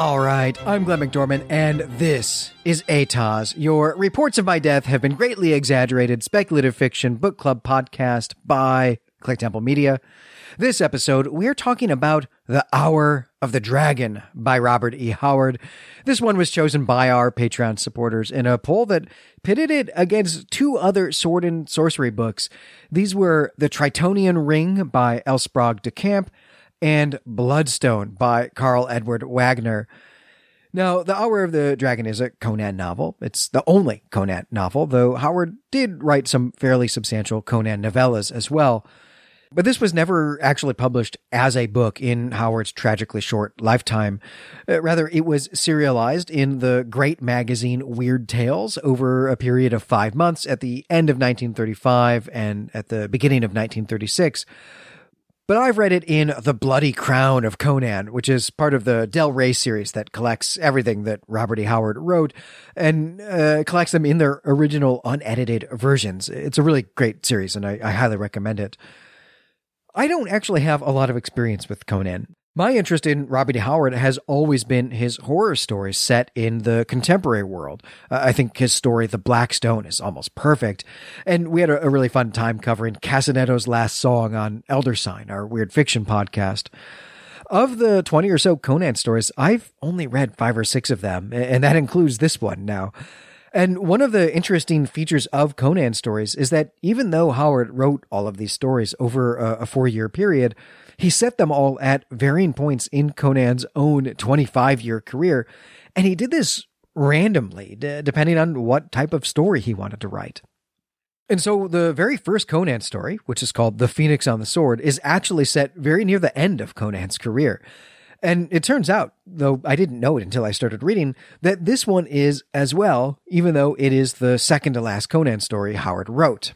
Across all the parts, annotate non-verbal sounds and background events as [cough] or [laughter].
All right, I'm Glenn McDormand, and this is ATOS. Your reports of my death have been greatly exaggerated speculative fiction book club podcast by Click Temple Media. This episode, we're talking about The Hour of the Dragon by Robert E. Howard. This one was chosen by our Patreon supporters in a poll that pitted it against two other sword and sorcery books. These were The Tritonian Ring by L. Sprague de Camp and Bloodstone by Karl Edward Wagner. Now, The Hour of the Dragon is a Conan novel. It's the only Conan novel, though Howard did write some fairly substantial Conan novellas as well. But this was never actually published as a book in Howard's tragically short lifetime. Uh, rather, it was serialized in the great magazine Weird Tales over a period of five months at the end of 1935 and at the beginning of 1936 but I've read it in The Bloody Crown of Conan, which is part of the Del Rey series that collects everything that Robert E. Howard wrote and uh, collects them in their original unedited versions. It's a really great series, and I, I highly recommend it. I don't actually have a lot of experience with Conan. My interest in Robert E. Howard has always been his horror stories set in the contemporary world. Uh, I think his story, The Black Stone, is almost perfect. And we had a, a really fun time covering Casonetto's last song on Elder Sign, our weird fiction podcast. Of the 20 or so Conan stories, I've only read five or six of them, and that includes this one now. And one of the interesting features of Conan stories is that even though Howard wrote all of these stories over a, a four year period, he set them all at varying points in Conan's own 25 year career, and he did this randomly, d- depending on what type of story he wanted to write. And so the very first Conan story, which is called The Phoenix on the Sword, is actually set very near the end of Conan's career. And it turns out, though I didn't know it until I started reading, that this one is as well, even though it is the second to last Conan story Howard wrote.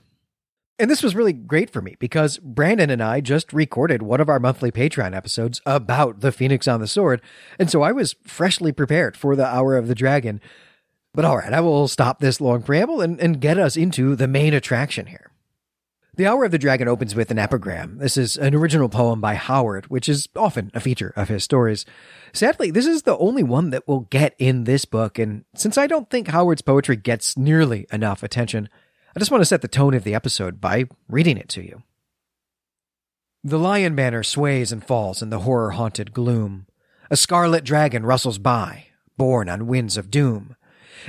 And this was really great for me because Brandon and I just recorded one of our monthly Patreon episodes about the Phoenix on the Sword. And so I was freshly prepared for the Hour of the Dragon. But all right, I will stop this long preamble and, and get us into the main attraction here. The Hour of the Dragon opens with an epigram. This is an original poem by Howard, which is often a feature of his stories. Sadly, this is the only one that we'll get in this book, and since I don't think Howard's poetry gets nearly enough attention, I just want to set the tone of the episode by reading it to you. The lion banner sways and falls in the horror haunted gloom. A scarlet dragon rustles by, borne on winds of doom.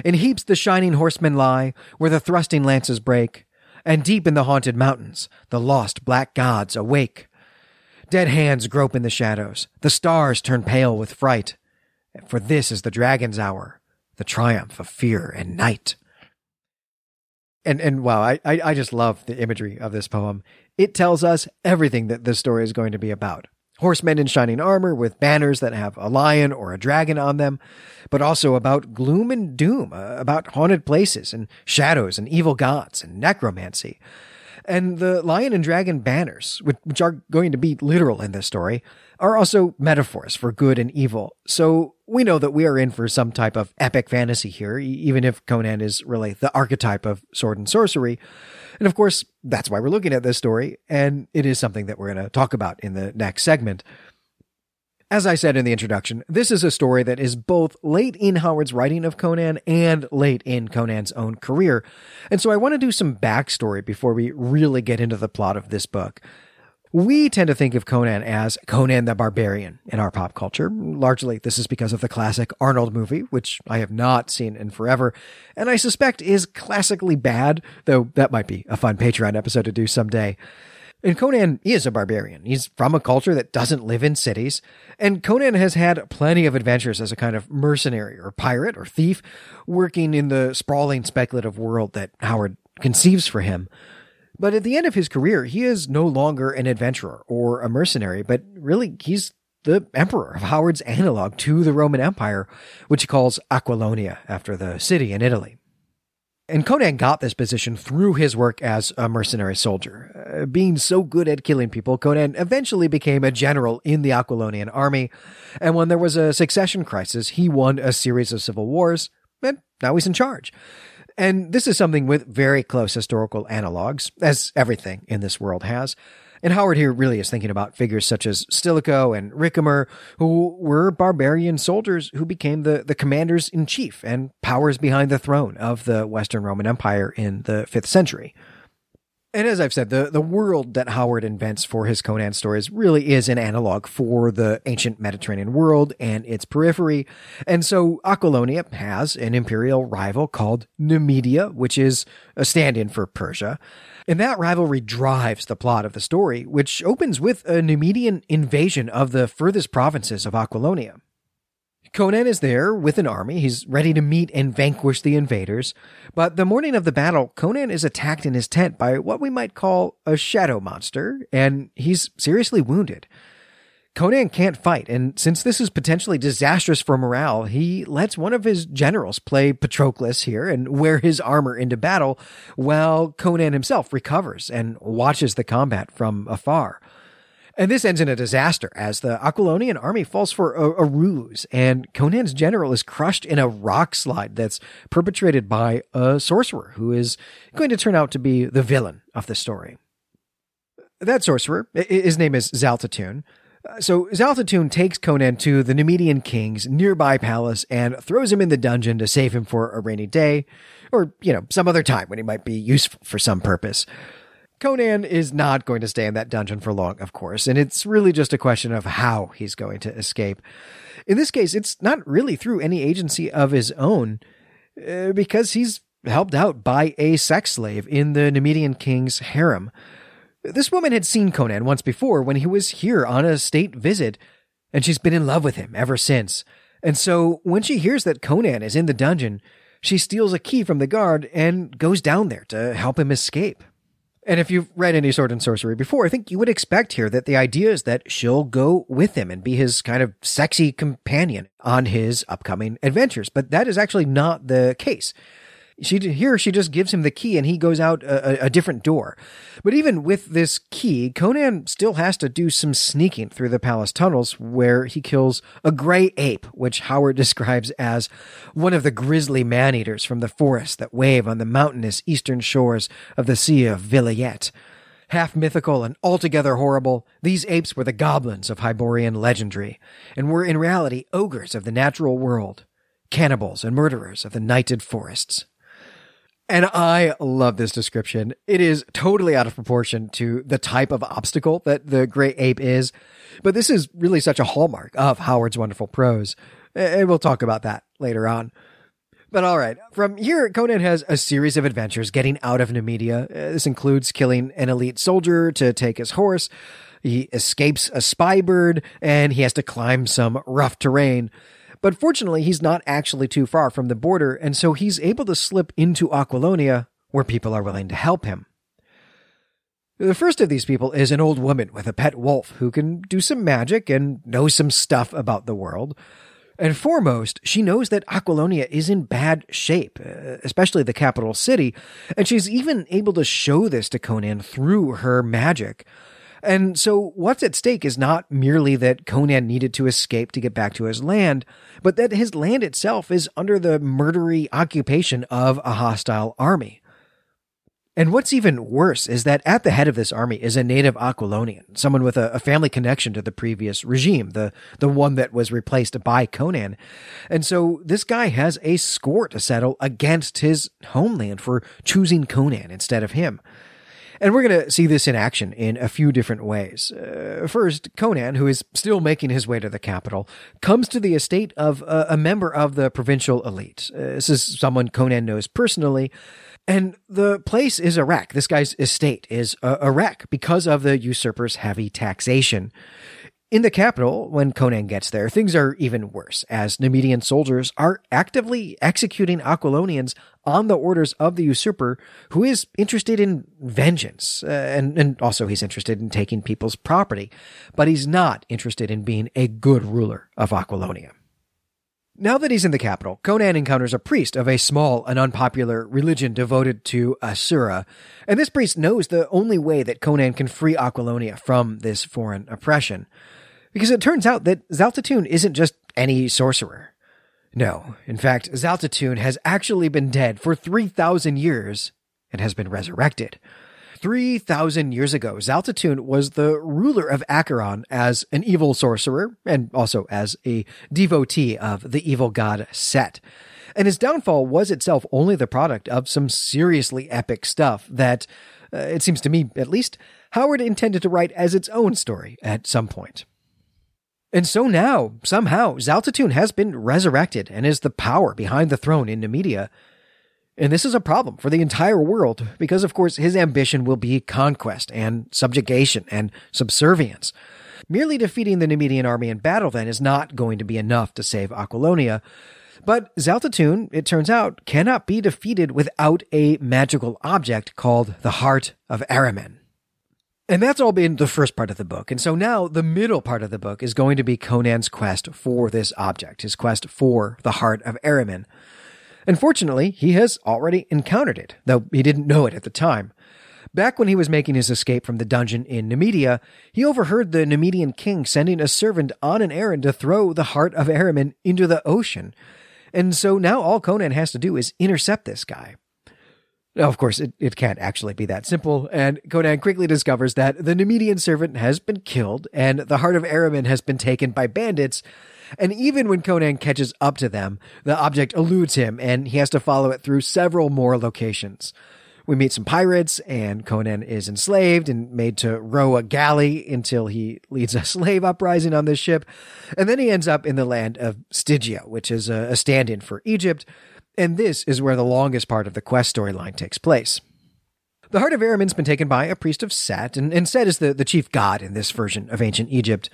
In heaps the shining horsemen lie, where the thrusting lances break, and deep in the haunted mountains, the lost black gods awake. Dead hands grope in the shadows, the stars turn pale with fright, for this is the dragon's hour, the triumph of fear and night and and wow, I, I just love the imagery of this poem. It tells us everything that this story is going to be about. Horsemen in shining armor with banners that have a lion or a dragon on them, but also about gloom and doom, uh, about haunted places and shadows and evil gods and necromancy. And the lion and dragon banners, which, are going to be literal in this story, are also metaphors for good and evil. So we know that we are in for some type of epic fantasy here, even if Conan is really the archetype of sword and sorcery. And of course, that's why we're looking at this story, and it is something that we're going to talk about in the next segment. As I said in the introduction, this is a story that is both late in Howard's writing of Conan and late in Conan's own career. And so I want to do some backstory before we really get into the plot of this book. We tend to think of Conan as Conan the Barbarian in our pop culture. Largely, this is because of the classic Arnold movie, which I have not seen in forever, and I suspect is classically bad, though that might be a fun Patreon episode to do someday. And Conan is a barbarian. He's from a culture that doesn't live in cities. And Conan has had plenty of adventures as a kind of mercenary or pirate or thief, working in the sprawling speculative world that Howard conceives for him. But at the end of his career, he is no longer an adventurer or a mercenary, but really he's the emperor of Howard's analog to the Roman Empire, which he calls Aquilonia after the city in Italy. And Conan got this position through his work as a mercenary soldier. Uh, being so good at killing people, Conan eventually became a general in the Aquilonian army. And when there was a succession crisis, he won a series of civil wars, and now he's in charge. And this is something with very close historical analogs, as everything in this world has. And Howard here really is thinking about figures such as Stilicho and Ricimer, who were barbarian soldiers who became the, the commanders in chief and powers behind the throne of the Western Roman Empire in the 5th century. And as I've said, the, the world that Howard invents for his Conan stories really is an analog for the ancient Mediterranean world and its periphery. And so Aquilonia has an imperial rival called Nemedia, which is a stand in for Persia. And that rivalry drives the plot of the story, which opens with a Nemedian invasion of the furthest provinces of Aquilonia. Conan is there with an army. He's ready to meet and vanquish the invaders. But the morning of the battle, Conan is attacked in his tent by what we might call a shadow monster, and he's seriously wounded. Conan can't fight, and since this is potentially disastrous for morale, he lets one of his generals play Patroclus here and wear his armor into battle while Conan himself recovers and watches the combat from afar. And this ends in a disaster as the Aquilonian army falls for a, a, ruse, and Conan's general is crushed in a rock slide that's perpetrated by a sorcerer who is going to turn out to be the villain of the story. That sorcerer, his name is Xaltotun. So Xaltotun takes Conan to the Nemedian king's nearby palace and throws him in the dungeon to save him for a rainy day, or, you know, some other time when he might be useful for some purpose. Conan is not going to stay in that dungeon for long, of course, and it's really just a question of how he's going to escape. In this case, it's not really through any agency of his own, uh, because he's helped out by a sex slave in the Nemedian king's harem. This woman had seen Conan once before when he was here on a state visit, and she's been in love with him ever since. And so when she hears that Conan is in the dungeon, she steals a key from the guard and goes down there to help him escape. And if you've read any Sword and Sorcery before, I think you would expect here that the idea is that she'll go with him and be his kind of sexy companion on his upcoming adventures. But that is actually not the case. She here she just gives him the key and he goes out a, a, different door. But even with this key, Conan still has to do some sneaking through the palace tunnels where he kills a gray ape, which Howard [laughs] describes as one of the grisly man-eaters from the forests that wave on the mountainous eastern shores of the Sea of Vilayet. Half mythical and altogether horrible, these apes were the goblins of Hyborian legendary, and were in reality ogres of the natural world, cannibals and murderers of the nighted forests. And I love this description. It is totally out of proportion to the type of obstacle that the great ape is. But this is really such a hallmark of Howard's wonderful prose. And we'll talk about that later on. But all right, from here, Conan has a series of adventures getting out of Nemedia. Uh, this includes killing an elite soldier to take his horse. He escapes a spy bird, and he has to climb some rough terrain. But fortunately, he's not actually too far from the border, and so he's able to slip into Aquilonia, where people are willing to help him. The first of these people is an old woman with a pet wolf who can do some magic and knows some stuff about the world. And foremost, she knows that Aquilonia is in bad shape, uh, especially the capital city, and she's even able to show this to Conan through her magic. And so what's at stake is not merely that Conan needed to escape to get back to his land, but that his land itself is under the murdery occupation of a hostile army. And what's even worse is that at the head of this army is a native Aquilonian, someone with a, a, family connection to the previous regime, the, the one that was replaced by Conan. And so this guy has a score to settle against his homeland for choosing Conan instead of him. And we're going to see this in action in a few different ways. Uh, first, Conan, who is still making his way to the capital, comes to the estate of a, member of the provincial elite. Uh, this is someone Conan knows personally. And the place is a wreck. This guy's estate is a, a wreck because of the usurper's heavy taxation. In the capital, when Conan gets there, things are even worse, as Nemedian soldiers are actively executing Aquilonians on the orders of the usurper, who is interested in vengeance, uh, and, and also he's interested in taking people's property, but he's not interested in being a good ruler of Aquilonia. Now that he's in the capital, Conan encounters a priest of a small and unpopular religion devoted to Asura, and this priest knows the only way that Conan can free Aquilonia from this foreign oppression. Because it turns out that Xaltotun isn't just any sorcerer. No, in fact, Xaltotun has actually been dead for 3,000 years and has been resurrected. 3,000 years ago, Xaltotun was the ruler of Acheron as an evil sorcerer and also as a devotee of the evil god Set. And his downfall was itself only the product of some seriously epic stuff that, uh, it seems to me at least, Howard intended to write as its own story at some point. And so now, somehow, Xaltotun has been resurrected and is the power behind the throne in Nemedia. And this is a problem for the entire world because, of course, his ambition will be conquest and subjugation and subservience. Merely defeating the Nemedian army in battle, then, is not going to be enough to save Aquilonia. But Xaltotun, it turns out, cannot be defeated without a magical object called the Heart of Ahriman. And that's all been the first part of the book. And so now the middle part of the book is going to be Conan's quest for this object, his quest for the heart of Ahriman. Unfortunately, he has already encountered it, though he didn't know it at the time. Back when he was making his escape from the dungeon in Nemedia, he overheard the Nemedian king sending a servant on an errand to throw the heart of Ahriman into the ocean. And so now all Conan has to do is intercept this guy. Now, of course, it, it can't actually be that simple, and Conan quickly discovers that the Nemedian servant has been killed and the heart of Ahriman has been taken by bandits. And even when Conan catches up to them, the object eludes him and he has to follow it through several more locations. We meet some pirates, and Conan is enslaved and made to row a galley until he leads a [laughs] slave uprising on this ship. And then he ends up in the land of Stygia, which is a, a stand in for Egypt and this is where the longest part of the quest storyline takes place. The heart of Ahriman's been taken by a priest of Set, and, and Set is the, the chief god in this version of ancient Egypt.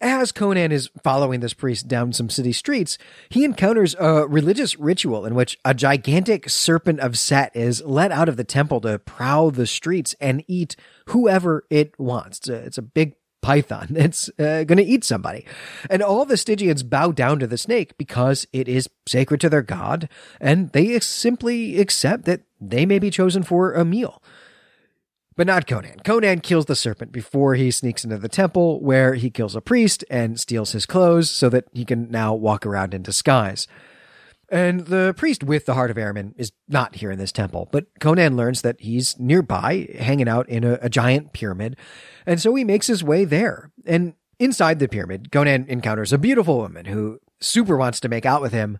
As Conan is following this priest down some city streets, he encounters a religious ritual in which a gigantic serpent of Set is let out of the temple to prowl the streets and eat whoever it wants. It's a, it's a big python [laughs] that's uh, going to eat somebody. And all the Stygians bow down to the snake because it is sacred to their god, and they simply accept that they may be chosen for a meal. But not Conan. Conan kills the serpent before he sneaks into the temple, where he kills a priest and steals his clothes so that he can now walk around in disguise. And the priest with the heart of Ahriman is not here in this temple, but Conan learns that he's nearby, hanging out in a, a giant pyramid, and so he makes his way there. And inside the pyramid, Conan encounters a beautiful woman who super wants to make out with him,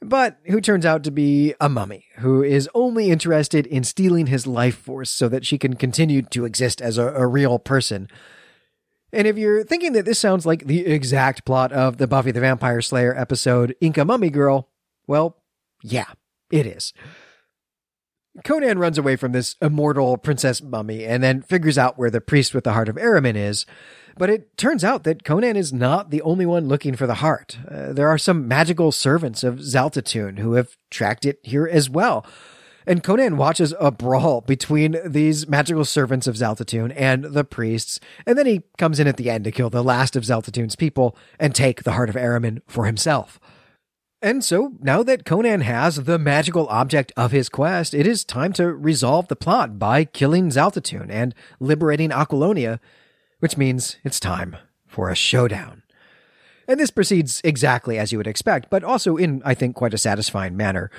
but who turns out to be a mummy who is only interested in stealing his life force so that she can continue to exist as a, a real person. And if you're thinking that this sounds like the exact plot of the Buffy the Vampire Slayer episode Inca Mummy Girl, well, yeah, it is. Conan runs away from this immortal princess mummy and then figures out where the priest with the heart of Ahriman is. But it turns out that Conan is not the only one looking for the heart. Uh, there are some magical servants of Xaltotun who have tracked it here as well. And Conan watches a brawl between these magical servants of Xaltotun and the priests, and then he comes in at the end to kill the last of Xaltotun's people and take the heart of Ahriman for himself. And so, now that Conan has the magical object of his quest, it is time to resolve the plot by killing Xaltotun and liberating Aquilonia, which means it's time for a showdown. And this proceeds exactly as you would expect, but also in, I think, quite a satisfying manner.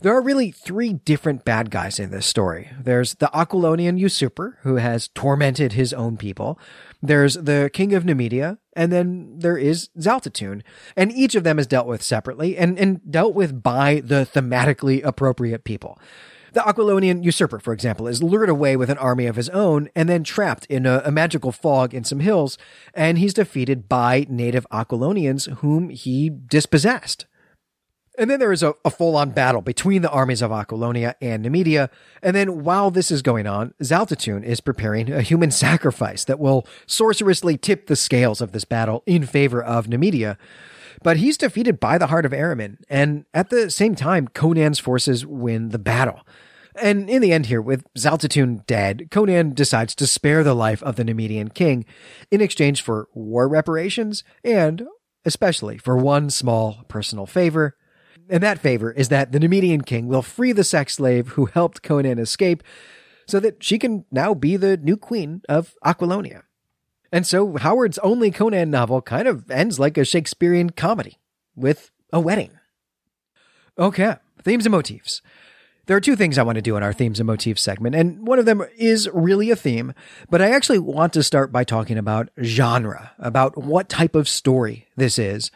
There are really three different bad guys in this story. There's the Aquilonian usurper, who has tormented his own people. There's the king of Nemedia, and then there is Xaltotun. And each of them is dealt with separately and, and dealt with by the thematically appropriate people. The Aquilonian usurper, for example, is lured away with an army of his own and then trapped in a, a, magical fog in some hills, and he's defeated by native Aquilonians whom he dispossessed. And then there is a, a full on battle between the armies of Aquilonia and Nemedia. And then while this is going on, Xaltotun is preparing a human [laughs] sacrifice that will sorcerously tip the scales of this battle in favor of Nemedia. But he's defeated by the Heart of Ahriman. And at the same time, Conan's forces win the battle. And in the end, here, with Xaltotun dead, Conan decides to spare the life of the Nemedian king in exchange for war reparations and, especially, for one small personal favor and that favor is that the Nemedian king will free the sex slave who helped Conan escape so that she can now be the new queen of Aquilonia. And so Howard's only Conan novel kind of ends like a Shakespearean comedy with a wedding. Okay, themes and motifs. There are two things I want to do in our themes and motifs segment, and one of them is really a theme, but I actually want to start by talking about genre, about what type of story this is.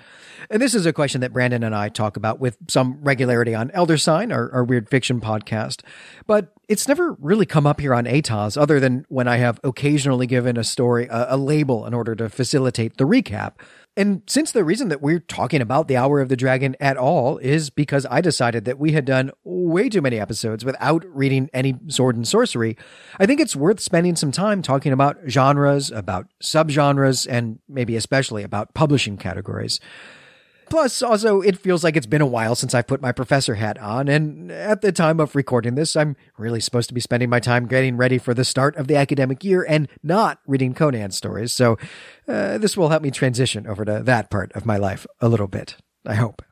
And this is a question that Brandon and I talk about with some regularity on Elder Sign, our, our weird fiction podcast, but it's never really come up here on ATOS other than when I have occasionally given a story a, a label in order to facilitate the recap. And since the reason that we're talking about the Hour of the Dragon at all is because I decided that we had done way too many episodes without reading any sword and sorcery, I think it's worth spending some time talking about genres, about subgenres, and maybe especially about publishing categories. Plus, also, it feels like it's been a while since I've put my professor hat on, and at the time of recording this, I'm really supposed to be spending my time getting ready for the start of the academic year and not reading Conan stories, so uh, this will help me transition over to that part of my life a little bit, I hope.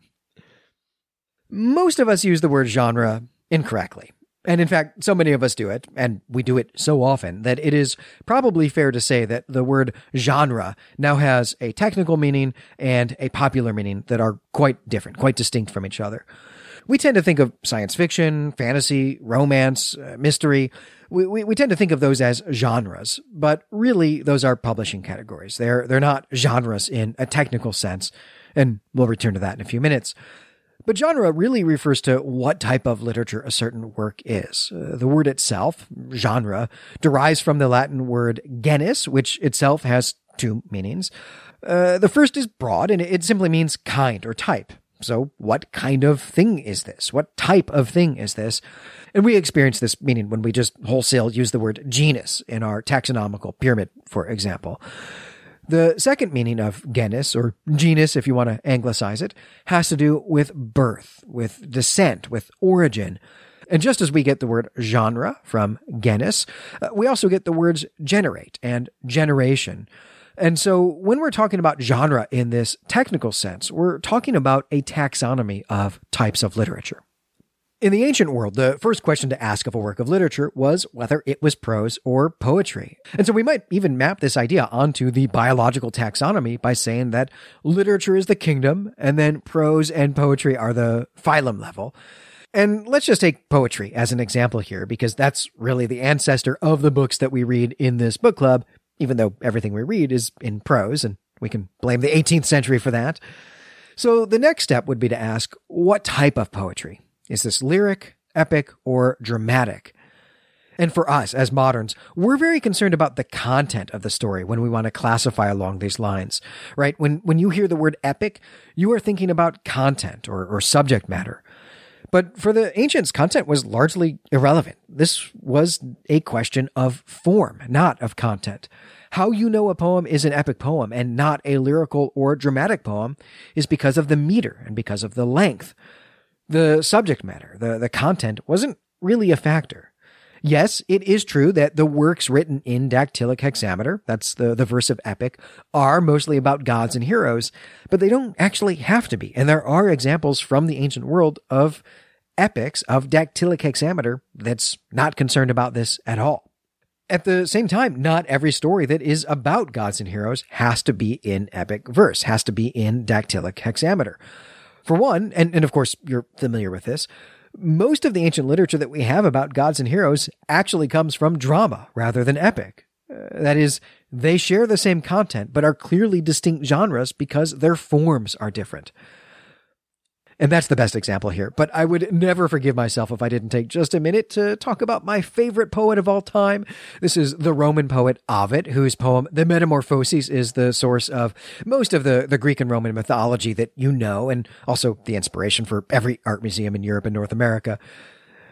Most of us use the word genre incorrectly. And in fact, so many of us do it, and we do it so often, that it is probably fair to say that the word genre now has a technical meaning and a popular meaning that are quite different, quite distinct from each other. We tend to think of science fiction, fantasy, romance, uh, mystery. We, we, we tend to think of those as genres, but really those are publishing categories. They're, they're not genres in a technical sense, and we'll return to that in a few minutes. But genre really refers to what type of literature a certain work is. Uh, the word itself, genre, derives from the Latin word genus, which itself has two meanings. Uh, the first is broad and it simply means kind or type. So, what kind of thing is this? What type of thing is this? And we experience this meaning when we just wholesale use the word genus in our taxonomical pyramid, for example. The second meaning of genus, or genus if you want to anglicize it, has to do with birth, with descent, with origin. And just as we get the word genre from genus, uh, we also get the words generate and generation. And so when we're talking about genre in this technical sense, we're talking about a taxonomy of types of literature. In the ancient world, the first question to ask of a work of literature was whether it was prose or poetry. And so we might even map this idea onto the biological taxonomy by saying that literature is the kingdom and then prose and poetry are the phylum level. And let's just take poetry as an example here, because that's really the ancestor of the books that we read in this book club, even though everything we read is in prose, and we can blame the 18th century for that. So the next step would be to ask, what type of poetry? Is this lyric, epic, or dramatic? And for us as moderns, we're very concerned about the content of the story when we want to classify along these lines, right? When, when you hear the word epic, you are thinking about content or, or subject matter. But for the ancients, content was largely irrelevant. This was a question of form, not of content. How you know a poem is an epic poem and not a lyrical or dramatic poem is because of the meter and because of the length. The subject matter, the, the content, wasn't really a factor. Yes, it is true that the works written in dactylic hexameter, that's the, the verse of epic, are mostly about gods and heroes, but they don't actually have to be. And there are examples from the ancient world of epics of dactylic hexameter that's not concerned about this at all. At the same time, not every story that is about gods and heroes has to be in epic verse, has to be in dactylic hexameter. For one, and, and of course you're familiar with this, most of the ancient literature that we have about gods and heroes actually comes from drama rather than epic. Uh, that is, they share the same content, but are clearly distinct genres because their forms are different. And that's the best example here. But I would never forgive myself if I didn't take just a minute to talk about my favorite poet of all time. This is the Roman poet Ovid, whose poem, The Metamorphoses, is the source of most of the, the Greek and Roman mythology that you know, and also the inspiration for every art museum in Europe and North America.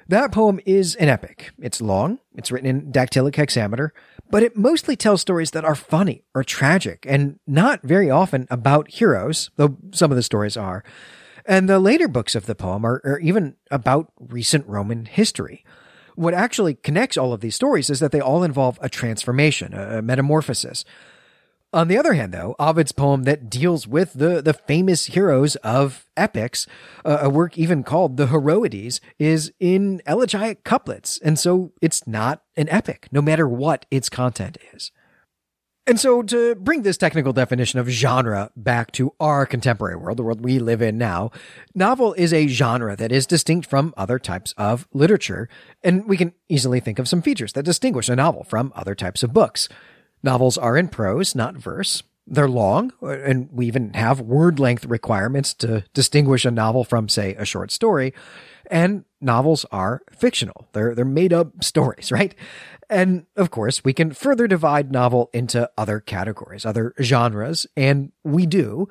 That poem is an epic. It's long, it's written in dactylic hexameter, but it mostly tells stories that are funny or tragic and not very often about heroes, though some of the stories are. And the later books of the poem are, are even about recent Roman history. What actually connects all of these stories is that they all involve a transformation, a metamorphosis. On the other hand, though, Ovid's poem that deals with the, the famous heroes of epics, uh, a work even called the Heroides, is in elegiac couplets, and so it's not an epic, no matter what its content is. And so, to bring this technical definition of genre back to our contemporary world, the world we live in now, novel is a genre that is distinct from other types of literature. And we can easily think of some features that distinguish a novel from other types of books. Novels are in prose, not verse. They're long, and we even have word length requirements to distinguish a novel from, say, a short story. And novels are fictional. They're, they're made up stories, [laughs] right? And of course, we can further divide novel into other categories, other genres, and we do.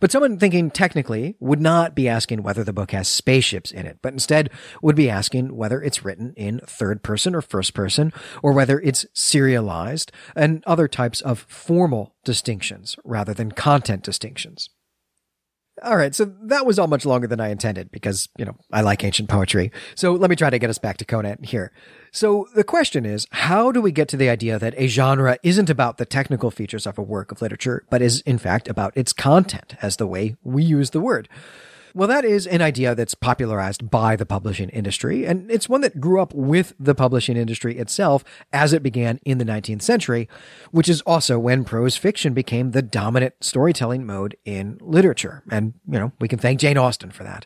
But someone thinking technically would not be asking whether the book has spaceships in it, but instead would be asking whether it's written in third person or first person, or whether it's serialized, and other types of formal distinctions rather than content distinctions. All right, so that was all much longer than I intended because, you know, I like ancient poetry. So let me try to get us back to Conan here. So the question is, how do we get to the idea that a genre isn't about the technical features of a work of literature, but is in fact about its content as the way we use the word? Well, that is an idea that's popularized by the publishing industry, and it's one that grew up with the publishing industry itself as it began in the 19th century, which is also when prose fiction became the dominant storytelling mode in literature. And, you know, we can thank Jane Austen for that.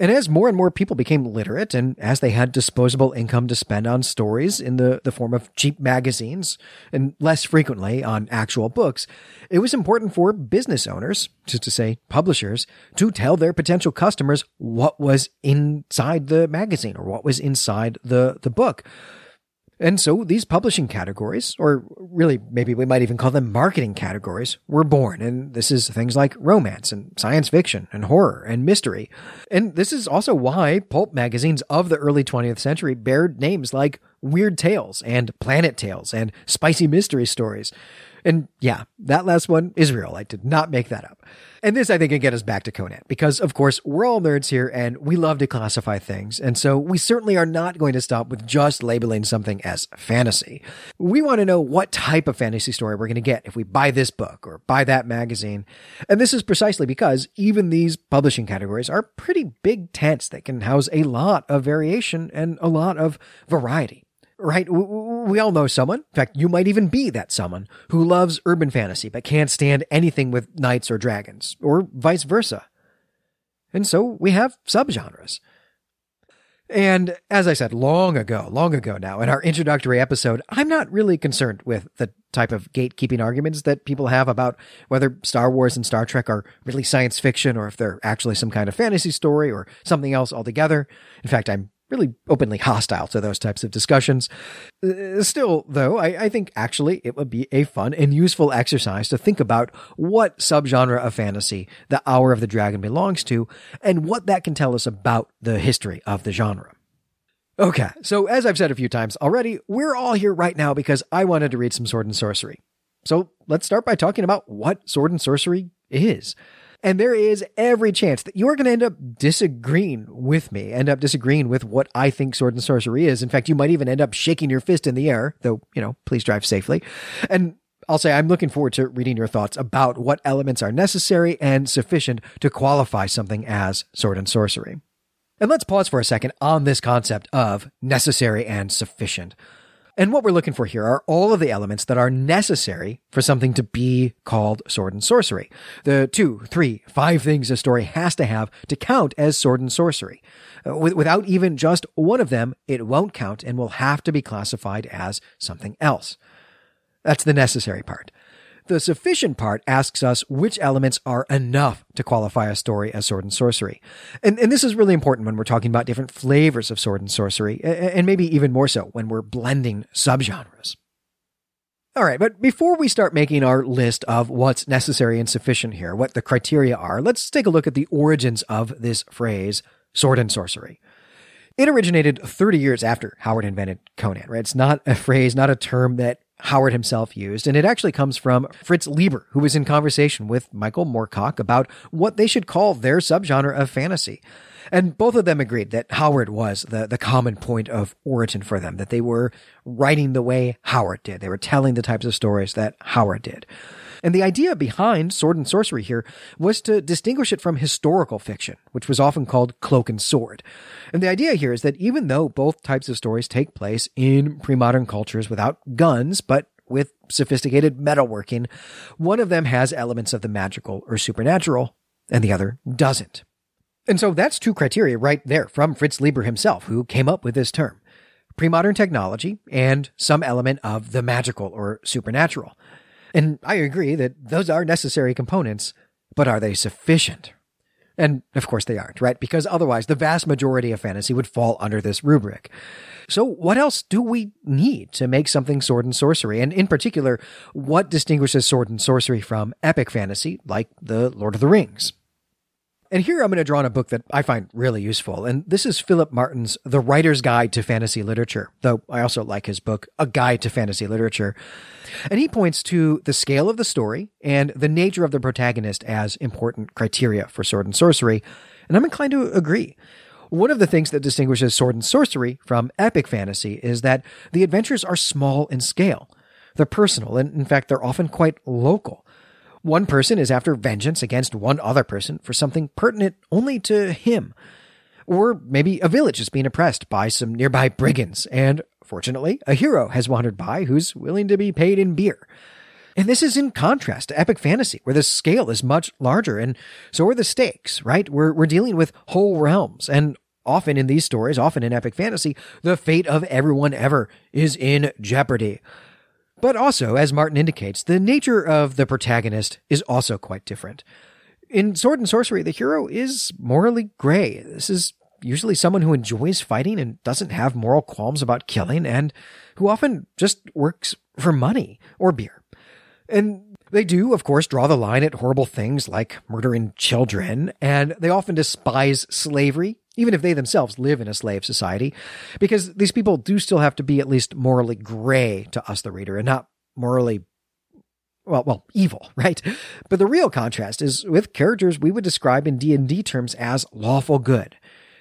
And as more and more people became literate and as they had disposable income to spend on stories in the, the form of cheap magazines and less frequently on actual books, it was important for business owners, just to say publishers, to tell their potential customers what was inside the magazine or what was inside the, the book. And so these publishing categories, or really maybe we might even call them marketing categories, were born. And this is things like romance and science fiction and horror and mystery. And this is also why pulp magazines of the early 20th century bared names like Weird Tales and Planet Tales and Spicy Mystery Stories. And yeah, that last one is real. I did not make that up. And this, I think, can get us back to Conan because, of course, we're all nerds here and we love to classify things. And so we certainly are not going to stop with just labeling something as fantasy. We want to know what type of fantasy story we're going to get if we buy this book or buy that magazine. And this is precisely because even these publishing categories are pretty big tents that can house a lot of variation and a lot of variety right? We all know someone. In fact, you might even be that someone who loves urban fantasy but can't stand anything with knights or dragons, or vice versa. And so we have subgenres. And as I said long ago, long ago now, in our introductory episode, I'm not really concerned with the type of gatekeeping arguments that people have about whether Star Wars and Star Trek are really science fiction or if they're actually some kind of fantasy story or something else altogether. In fact, I'm really openly hostile to those types of discussions. Uh, still, though, I, I, think actually it would be a fun and useful exercise to think about what subgenre of fantasy the Hour of the Dragon belongs to and what that can tell us about the history of the genre. Okay, so as I've said a few times already, we're all here right now because I wanted to read some sword and sorcery. So let's start by talking about what sword and sorcery is. And there is every chance that you're going to end up disagreeing with me, end up disagreeing with what I think sword and sorcery is. In fact, you might even end up shaking your fist in the air, though, you know, please drive safely. And I'll say I'm looking forward to reading your thoughts about what elements are necessary and sufficient to qualify something as sword and sorcery. And let's pause for a second on this concept of necessary and sufficient. And what we're looking for here are all of the elements that are necessary for something to be called sword and sorcery. The two, three, five things a story has to have to count as sword and sorcery. Uh, without even just one of them, it won't count and will have to be classified as something else. That's the necessary part. The sufficient part asks us which elements are enough to qualify a story as sword and sorcery. And, and this is really important when we're talking about different flavors of sword and sorcery, and maybe even more so when we're blending subgenres. All right, but before we start making our list of what's necessary and sufficient here, what the criteria are, let's take a look at the origins of this phrase, sword and sorcery. It originated 30 years after Howard invented Conan, right? It's not a phrase, not a term that Howard himself used, and it actually comes from Fritz Leiber, who was in conversation with Michael Moorcock about what they should call their subgenre of fantasy. And both of them agreed that Howard was the, the common point of origin for them, that they were writing the way Howard did. They were telling the types of stories that Howard did. And the idea behind sword and sorcery here was to distinguish it from historical fiction, which was often called cloak and sword. And the idea here is that even though both types of stories take place in pre-modern cultures without guns, but with sophisticated metalworking. One of them has elements of the magical or supernatural, and the other doesn't. And so that's two criteria right there from Fritz Leiber himself, who came up with this term pre-modern technology and some element of the magical or supernatural. And I agree that those are necessary components, but are they sufficient? And of course they aren't, right? Because otherwise the vast majority of fantasy would fall under this rubric. So what else do we need to make something sword and sorcery? And in particular, what distinguishes sword and sorcery from epic fantasy like the Lord of the Rings? And here I'm going to draw on a book that I find really useful. And this is Philip Martin's The Writer's Guide to Fantasy Literature, though I also like his book, A Guide to Fantasy Literature. And he points to the scale of the story and the nature of the protagonist as important criteria for sword and sorcery. And I'm inclined to agree. One of the things that distinguishes sword and sorcery from epic fantasy is that the adventures are small in scale. They're personal, and in fact, they're often quite local. One person is after vengeance against one other person for something pertinent only to him. Or maybe a village is being oppressed by some nearby [laughs] brigands, and fortunately, a hero has wandered by who's willing to be paid in beer. And this is in contrast to epic fantasy, where the scale is much larger, and so are the stakes, right? We're, we're dealing with whole realms, and often in these stories, often in epic fantasy, the fate of everyone ever is in jeopardy. But also, as Martin indicates, the nature of the protagonist is also quite different. In Sword and Sorcery, the hero is morally gray. This is usually someone who enjoys fighting and doesn't have moral qualms about killing and who often just works for money or beer. And they do, of course, draw the line at horrible things like murdering children, and they often despise slavery even if they themselves live in a slave society, because these people do still have to be at least morally gray to us, the reader, and not morally well, well, evil, [laughs] right? But the real contrast is with characters we would describe in D&D terms as lawful good.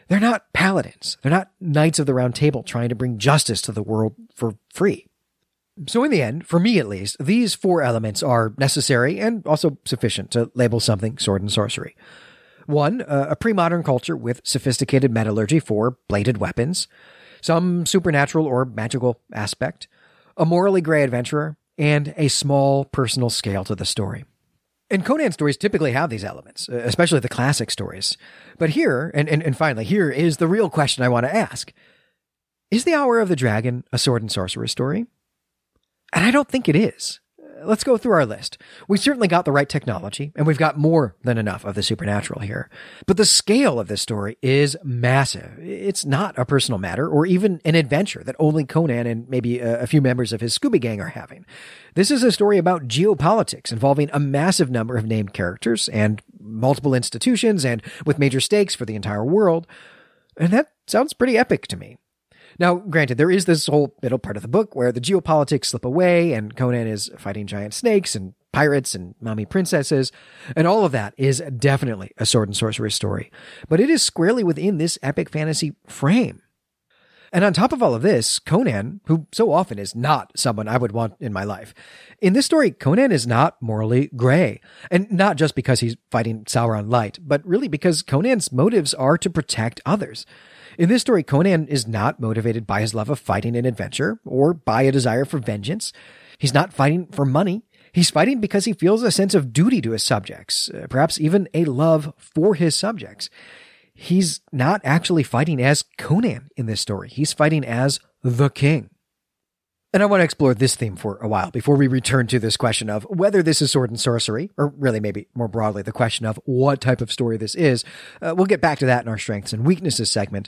They're not paladins. They're not knights of the round table trying to bring justice to the world for free. So in the end, for me at least, these four elements are necessary and also sufficient to label something sword and sorcery. One, uh, a pre-modern culture with sophisticated metallurgy for bladed weapons, some supernatural or magical aspect, a morally gray adventurer, and a small personal scale to the story. And Conan stories typically have these elements, uh, especially the classic stories. But here, and, and, and finally, here is the real question I want to ask. Is The Hour of the Dragon a sword and sorcerer story? And I don't think it is let's go through our list. We certainly got the right technology, and we've got more than enough of the supernatural here. But the scale of this story is massive. It's not a personal matter or even an adventure that only Conan and maybe a, few members of his Scooby Gang are having. This is a story about geopolitics involving a massive number of named characters and multiple institutions and with major stakes for the entire world. And that sounds pretty epic to me. Now, granted, there is this whole middle part of the book where the geopolitics slip away and Conan is fighting giant snakes and pirates and mommy princesses, and all of that is definitely a sword and sorcery story. But it is squarely within this epic fantasy frame. And on top of all of this, Conan, who so often is not someone I would want in my life, in this story, Conan is not morally gray. And not just because he's fighting Sauron Light, but really because Conan's motives are to protect others. In this story, Conan is not motivated by his love of fighting and adventure or by a desire for vengeance. He's not fighting for money. He's fighting because he feels a sense of duty to his subjects, uh, perhaps even a love for his subjects. He's not actually fighting as Conan in this story. He's fighting as the king. And I want to explore this theme for a while before we return to this question of whether this is sword and sorcery, or really maybe more broadly, the question of what type of story this is. Uh, we'll get back to that in our strengths and weaknesses segment.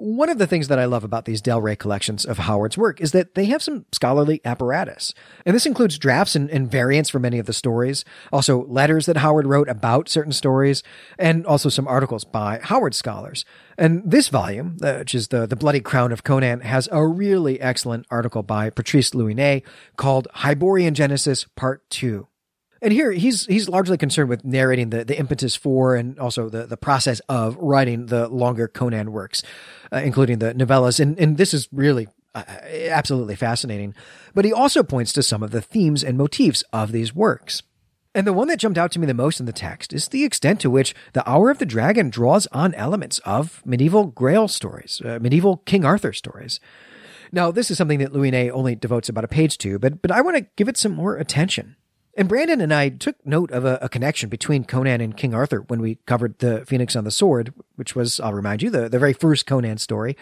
One of the things that I love about these Del Rey collections of Howard's work is that they have some scholarly apparatus. And this includes drafts and, and, variants for many of the stories, also letters that Howard wrote about certain stories, and also some articles by Howard scholars. And this volume, uh, which is the, the Bloody Crown of Conan, has a really excellent article by Patrice Louinet called Hyborian Genesis Part 2. And here he's he's largely concerned with narrating the, the impetus for and also the, the process of writing the longer Conan works, uh, including the novellas. And, and this is really uh, absolutely fascinating. But he also points to some of the themes and motifs of these works. And the one that jumped out to me the most in the text is the extent to which The Hour of the Dragon draws on elements of medieval Grail stories, uh, medieval King Arthur stories. Now, this is something that Louinet only devotes about a page to, but, but I want to give it some more attention. And Brandon and I took note of a, a, connection between Conan and King Arthur when we covered the Phoenix on the Sword, which was, I'll remind you, the, the very first Conan story.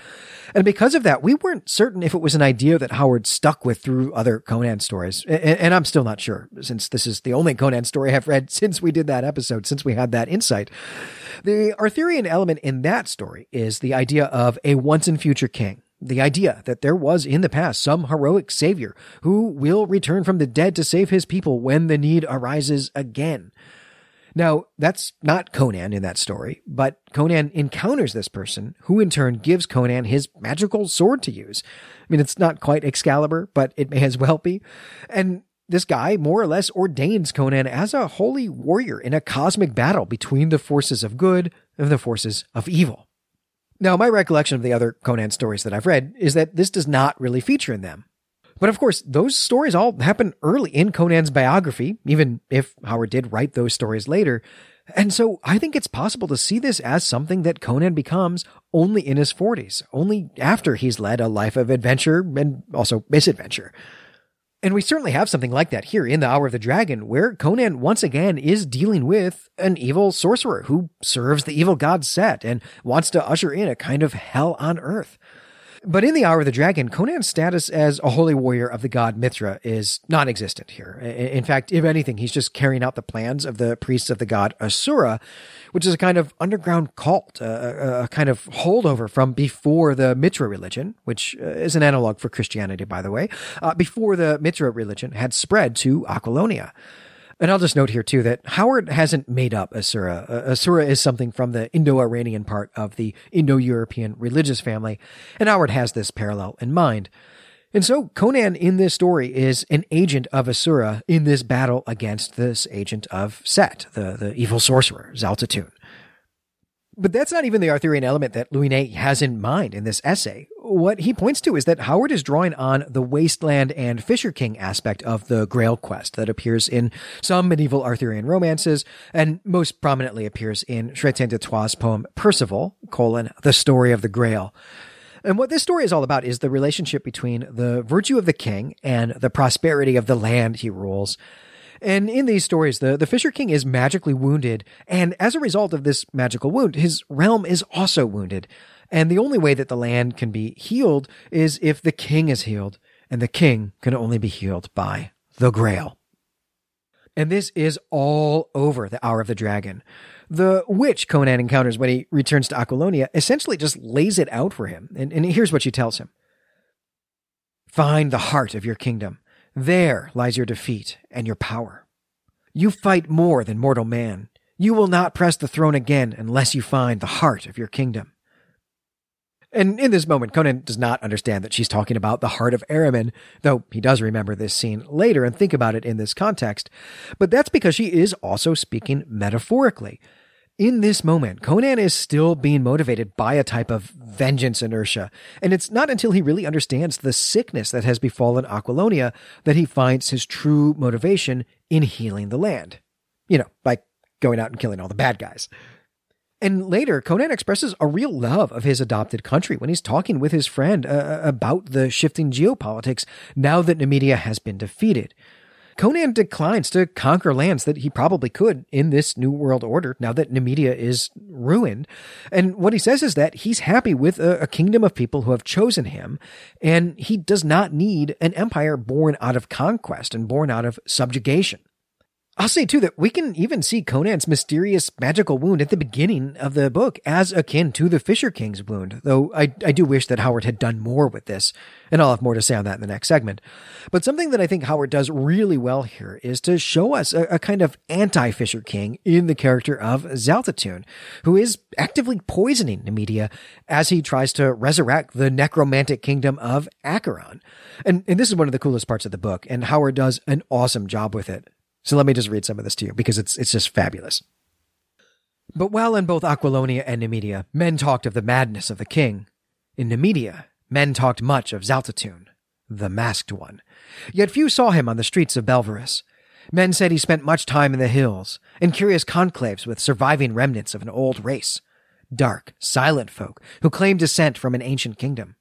And because of that, we weren't certain if it was an idea that Howard stuck with through other Conan stories. And, and I'm still not sure, since this is the only Conan story I've read [laughs] since we did that episode, since we had that insight. The Arthurian element in that story is the idea of a once and future king the idea that there was in the past some heroic savior who will return from the dead to save his people when the need arises again. Now, that's not Conan in that story, but Conan encounters this person who in turn gives Conan his magical sword to use. I mean, it's not quite Excalibur, but it may as well be. And this guy more or less ordains Conan as a holy warrior in a cosmic battle between the forces of good and the forces of evil. Now, my recollection of the other Conan stories that I've read is that this does not really feature in them. But of course, those stories all happen early in Conan's biography, even if Howard did write those stories later. And so I think it's possible to see this as something that Conan becomes only in his 40s, only after he's led a life of adventure and also misadventure. And we certainly have something like that here in The Hour of the Dragon, where Conan once again is dealing with an evil sorcerer who serves the evil god Set and wants to usher in a kind of hell on earth. But in the Hour of the Dragon, Conan's status as a holy warrior of the god Mitra is non existent here. In fact, if anything, he's just carrying out the plans of the priests of the god Asura, which is a kind of underground cult, a, a kind of holdover from before the Mitra religion, which uh, is an analog for Christianity, by the way, uh, before the Mitra religion had spread to Aquilonia. And I'll just note here too that Howard hasn't made up Asura. Uh, Asura is something from the Indo-Iranian part of the Indo-European religious family, and Howard has this parallel in mind. And so Conan in this story is an agent of Asura in this battle against this agent of Set, the, the evil sorcerer, Xaltatun. But that's not even the Arthurian element that Louinet has in mind in this essay. What he points to is that Howard is drawing on the wasteland and Fisher King aspect of the Grail quest that appears in some medieval Arthurian romances and most prominently appears in Chrétien de Troyes' poem Percival, colon, the story of the Grail. And what this story is all about is the relationship between the virtue of the king and the prosperity of the land he rules. And in these stories, the, the Fisher King is magically wounded, and as a result of this magical wound, his realm is also wounded. And the only way that the land can be healed is if the king is healed, and the king can only be healed by the Grail. And this is all over the Hour of the Dragon. The witch Conan encounters when he returns to Aquilonia essentially just lays it out for him. And, and here's what she tells him Find the heart of your kingdom there lies your defeat and your power. You fight more than mortal man. You will not press the throne again unless you find the heart of your kingdom. And in this moment, Conan does not understand that she's talking about the heart of Ahriman, though he does remember this scene later and think about it in this context. But that's because she is also speaking metaphorically in this moment, Conan is still being motivated by a type of vengeance inertia. And it's not until he really understands the sickness that has befallen Aquilonia that he finds his true motivation in healing the land. You know, by going out and killing all the bad guys. And later, Conan expresses a real love of his adopted country when he's talking with his friend uh, uh about the shifting geopolitics now that Nemedia has been defeated. Conan declines to conquer lands that he probably could in this new world order now that Nemedia is ruined. And what he says is that he's happy with a, a, kingdom of people who have chosen him, and he does not need an empire born out of conquest and born out of subjugation. I'll say too that we can even see Conan's mysterious magical wound at the beginning of the book as akin to the Fisher King's wound, though I, I do wish that Howard had done more with this, and I'll have more to say on that in the next segment. But something that I think Howard does really well here is to show us a, a kind of anti-Fisher King in the character of Xaltatun, who is actively poisoning Nemedia as he tries to resurrect the necromantic kingdom of Acheron. And, and this is one of the coolest parts of the book, and Howard does an awesome job with it. So let me just read some of this to you because it's, it's just fabulous. But while in both Aquilonia and Nemedia, men talked of the madness of the king, in Nemedia, men talked much of Xaltatun, the masked one. Yet few saw him on the streets of Belverus. Men said he spent much time in the hills, in curious conclaves with surviving remnants of an old race, dark, silent folk who claimed descent from an ancient kingdom.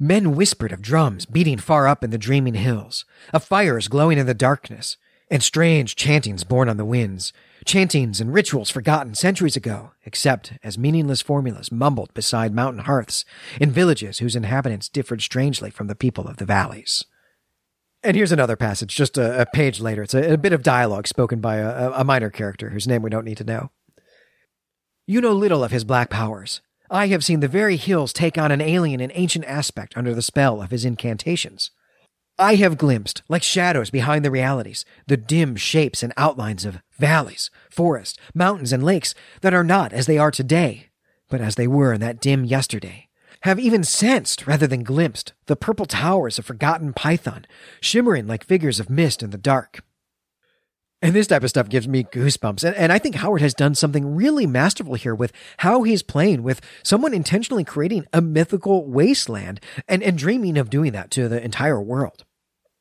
Men whispered of drums beating far up in the dreaming hills, of fires glowing in the darkness, and strange chantings borne on the winds, chantings and rituals forgotten centuries ago, except as meaningless formulas mumbled beside mountain hearths in villages whose inhabitants differed strangely from the people of the valleys. And here's another passage, just a, a page later. It's a, a, bit of dialogue spoken by a, a minor character whose name we don't need to know. You know little of his black powers. I have seen the very hills take on an alien and ancient aspect under the spell of his incantations. I have glimpsed, like shadows behind the realities, the dim shapes and outlines of valleys, forests, mountains, and lakes that are not as they are today, but as they were in that dim yesterday. Have even sensed, rather than glimpsed, the purple towers of forgotten Python, shimmering like figures of mist in the dark. And this type of stuff gives me goosebumps. And, and I think Howard has done something really masterful here with how he's playing with someone intentionally creating a mythical wasteland and, and dreaming of doing that to the entire world.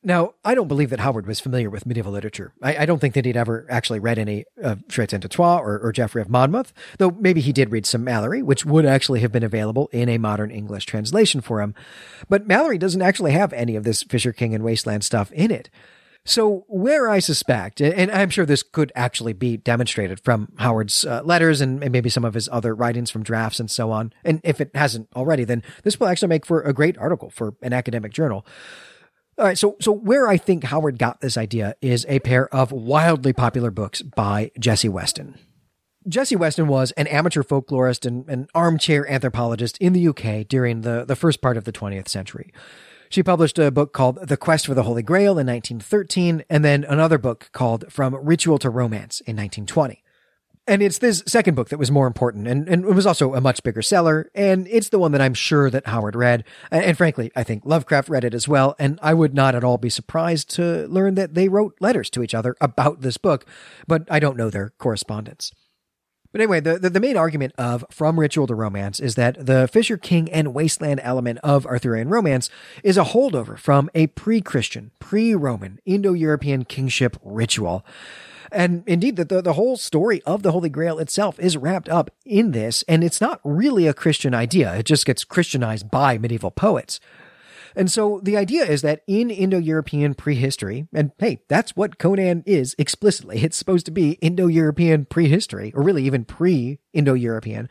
Now, I don't believe that Howard was familiar with medieval literature. I, I don't think that he'd ever actually read any of de Troyes or, or Geoffrey of Monmouth, though maybe he did read some Malory, which would actually have been available in a modern English translation for him. But Malory doesn't actually have any of this Fisher King and Wasteland stuff in it. So, where I suspect, and I'm sure this could actually be demonstrated from Howard's uh, letters and maybe some of his other writings from drafts and so on, and if it hasn't already, then this will actually make for a great article for an academic journal. All right, so so where I think Howard got this idea is a pair of wildly popular books by Jessie Weston. Jessie Weston was an amateur folklorist and an armchair anthropologist in the UK during the, the first part of the 20th century. She published a book called The Quest for the Holy Grail in 1913, and then another book called From Ritual to Romance in 1920. And it's this second book that was more important, and, and it was also a much bigger seller, and it's the one that I'm sure that Howard read. And, and frankly, I think Lovecraft read it as well, and I would not at all be surprised to learn that they wrote letters to each other about this book, but I don't know their correspondence. But anyway, the, the, the, main argument of From Ritual to Romance is that the Fisher King and Wasteland element of Arthurian romance is a holdover from a pre Christian, pre Roman, Indo European kingship ritual. And indeed, the, the, the, whole story of the Holy Grail itself is wrapped up in this, and it's not really a Christian idea. It just gets Christianized by medieval poets. And so the idea is that in Indo European prehistory, and hey, that's what Conan is explicitly, it's supposed to be Indo European prehistory, or really even pre Indo European.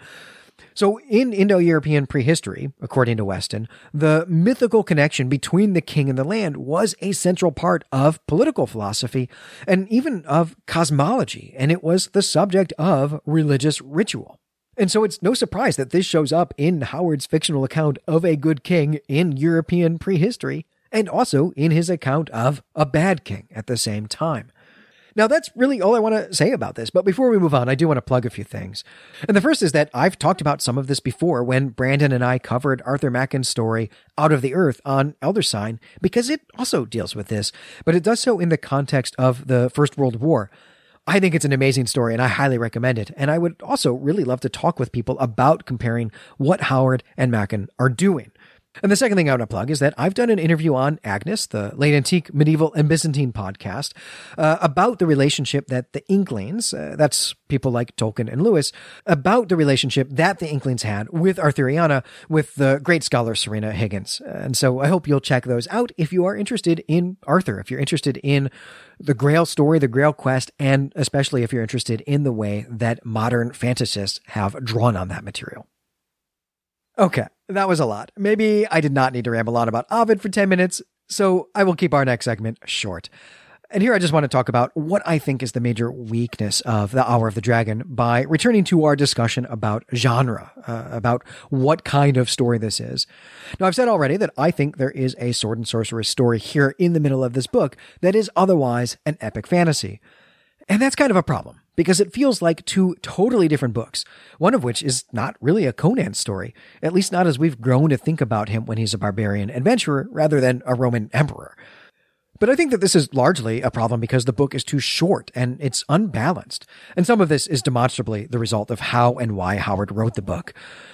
So, in Indo European prehistory, according to Weston, the mythical connection between the king and the land was a central part of political philosophy and even of cosmology, and it was the subject of religious ritual. And so it's no surprise that this shows up in Howard's fictional account of a good king in European prehistory, and also in his account of a bad king at the same time. Now, that's really all I want to say about this. But before we move on, I do want to plug a few things. And the first is that I've talked about some of this before when Brandon and I covered Arthur Machen's story Out of the Earth on Elder Sign, because it also deals with this, but it does so in the context of the First World War. I think it's an amazing story and I highly recommend it. And I would also really love to talk with people about comparing what Howard and Machen are doing. And the second thing I want to plug is that I've done an interview on Agnes, the late antique, medieval, and Byzantine podcast, uh, about the relationship that the Inklings, uh, that's people like Tolkien and Lewis, about the relationship that the Inklings had with Arthuriana, with the great scholar Sørina Higgins. And so I hope you'll check those out if you are interested in Arthur, if you're interested in the Grail story, the Grail quest, and especially if you're interested in the way that modern fantasists have drawn on that material. Okay, that was a lot. Maybe I did not need to ramble on about Ovid for 10 minutes, so I will keep our next segment short. And here I just want to talk about what I think is the major weakness of The Hour of the Dragon by returning to our discussion about genre, uh, about what kind of story this is. Now, I've said already that I think there is a sword and sorcery story here in the middle of this book that is otherwise an epic fantasy. And that's kind of a problem because it feels like two totally different books, one of which is not really a Conan story, at least not as we've grown to think about him when he's a barbarian adventurer rather than a Roman emperor. But I think that this is largely a problem because the book is too short and it's unbalanced. And some of this is demonstrably the result of how and why Howard wrote the book.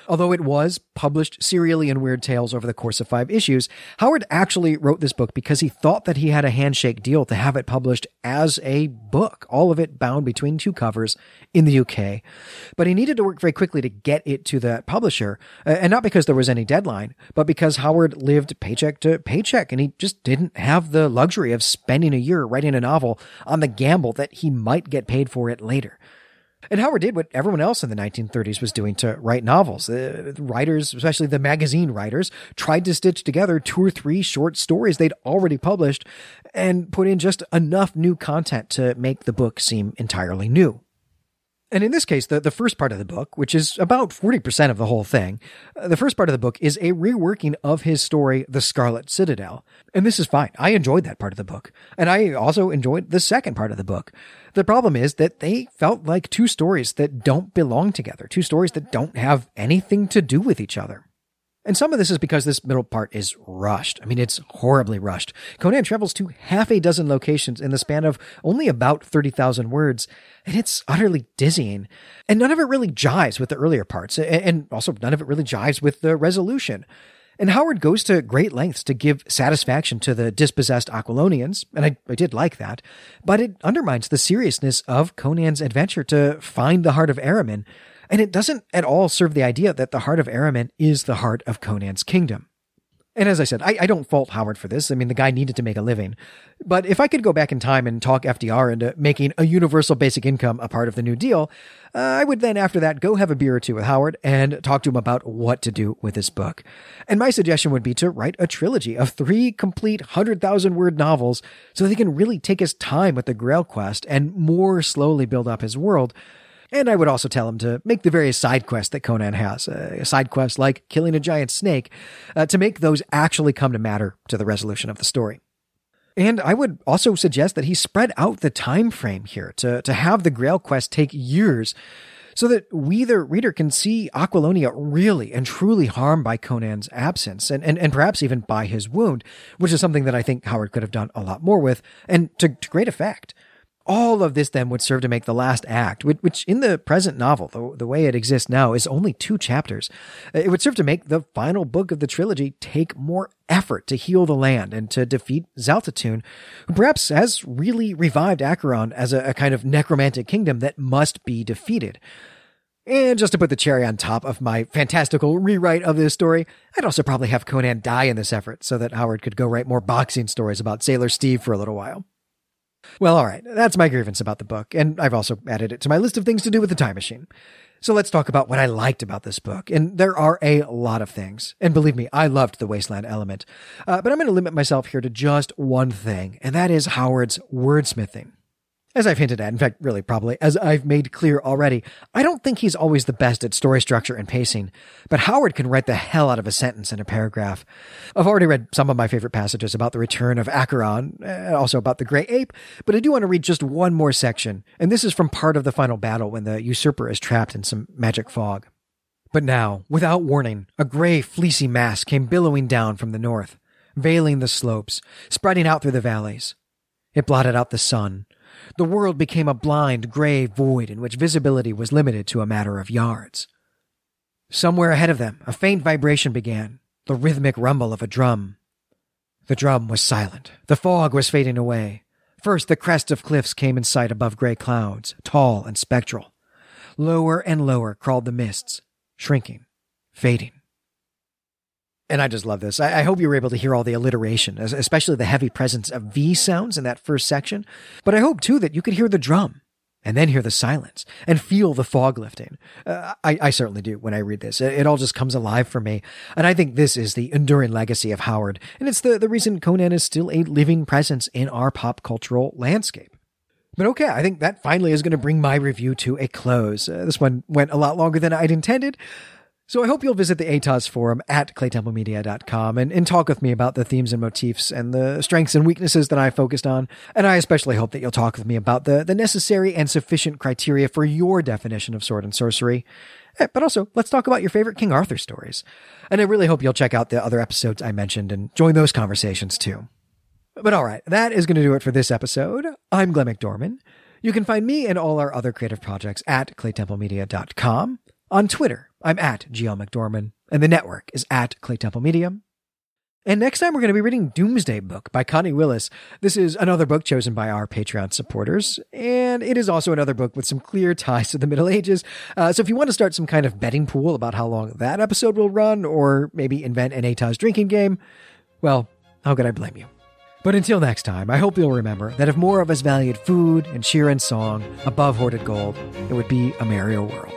Although it was published serially in Weird Tales over the course of five issues, Howard actually wrote this book because he thought that he had a handshake deal to have it published as a book, all of it bound between two covers in the UK. But he needed to work very quickly to get it to that publisher, uh, and not because there was any deadline, but because Howard lived paycheck to paycheck and he just didn't have the luxury of spending a year writing a novel on the gamble that he might get paid for it later. And Howard did what everyone else in the 1930s was doing to write novels. The writers, especially the magazine writers, tried to stitch together two or three short stories they'd already published and put in just enough new content to make the book seem entirely new. And in this case, the, the first part of the book, which is about 40% of the whole thing, uh, the first part of the book is a reworking of his story, The Scarlet Citadel. And this is fine. I enjoyed that part of the book. And I also enjoyed the second part of the book. The problem is that they felt like two stories that don't belong together, two stories that don't have anything to do with each other. And some of this is because this middle part is rushed. I mean, it's horribly rushed. Conan travels to half a dozen locations in the span of only about 30,000 words, and it's utterly dizzying. And none of it really jives with the earlier parts, and also none of it really jives with the resolution. And Howard goes to great lengths to give satisfaction to the dispossessed Aquilonians, and I, I did like that, but it undermines the seriousness of Conan's adventure to find the heart of Ahriman and it doesn't at all serve the idea that the heart of Ahriman is the heart of Conan's kingdom. And as I said, I, I, don't fault Howard for this. I mean, the guy needed to make a living. But if I could go back in time and talk FDR into making a universal basic income a part of the New Deal, uh, I would then, after that, go have a beer or two with Howard and talk to him about what to do with this book. And my suggestion would be to write a trilogy of three complete 100,000 word novels so that he can really take his time with the Grail quest and more slowly build up his world and I would also tell him to make the various side quests that Conan has, uh, side quests like killing a giant snake, uh, to make those actually come to matter to the resolution of the story. And I would also suggest that he spread out the time frame here to, to have the Grail quest take years so that we, the reader, can see Aquilonia really and truly harmed by Conan's absence and, and, and perhaps even by his wound, which is something that I think Howard could have done a lot more with and to, to great effect all of this then would serve to make the last act, which in the present novel, the, way it exists now, is only two chapters. Uh, it would serve to make the final book of the trilogy take more effort to heal the land and to defeat Xaltatun, who perhaps has really revived Acheron as a kind of necromantic kingdom that must be defeated. And just to put the cherry on top of my fantastical rewrite of this story, I'd also probably have Conan die in this effort so that Howard could go write more boxing stories about Sailor Steve for a little while. Well, all right. That's my grievance about the book, and I've also added it to my list of things to do with the time machine. So let's talk about what I liked about this book. And there are a lot of things. And believe me, I loved the wasteland element. Uh, but I'm going to limit myself here to just one thing, and that is Howard's wordsmithing. As I've hinted at, in fact, really probably, as I've made clear already, I don't think he's always the best at story structure and pacing, but Howard can write the hell out of a sentence in a paragraph. I've already read some of my favorite passages about the return of Acheron, and also about the Grey Ape, but I do want to read just one more section, and this is from part of the final battle when the usurper is trapped in some magic fog. But now, without warning, a gray, fleecy mass came billowing down from the north, veiling the slopes, spreading out through the valleys. It blotted out the sun, the world became a blind, gray void in which visibility was limited to a matter of yards. Somewhere ahead of them, a faint vibration began, the rhythmic rumble of a drum. The drum was silent. The fog was fading away. First, the crest of cliffs came in sight above gray clouds, tall and spectral. Lower and lower crawled the mists, shrinking, fading. And I just love this. I, I, hope you were able to hear all the alliteration, especially the heavy presence of V sounds in that first section. But I hope too that you could hear the drum and then hear the silence and feel the fog lifting. Uh, I, I, certainly do when I read this. It, it, all just comes alive for me. And I think this is the enduring legacy of Howard. And it's the, the reason Conan is still a living presence in our pop cultural landscape. But okay, I think that finally is going to bring my review to a close. Uh, this one went a lot longer than I'd intended. So I hope you'll visit the ATOS forum at claytemplemedia.com and, and talk with me about the themes and motifs and the strengths and weaknesses that I focused on. And I especially hope that you'll talk with me about the, the necessary and sufficient criteria for your definition of sword and sorcery. Eh, but also, let's talk about your favorite King Arthur stories. And I really hope you'll check out the other episodes I mentioned and join those conversations too. But all right, that is going to do it for this episode. I'm Glenn McDorman. You can find me and all our other creative projects at claytemplemedia.com. On Twitter, I'm at GL McDorman, and the network is at Clay Temple Media. And next time, we're going to be reading Doomsday Book by Connie Willis. This is another book chosen by our Patreon supporters, and it is also another book with some clear ties to the Middle Ages. Uh, so if you want to start some kind of betting pool about how long that episode will run, or maybe invent an ATOS drinking game, well, how could I blame you? But until next time, I hope you'll remember that if more of us valued food and cheer and song above hoarded gold, it would be a merrier world.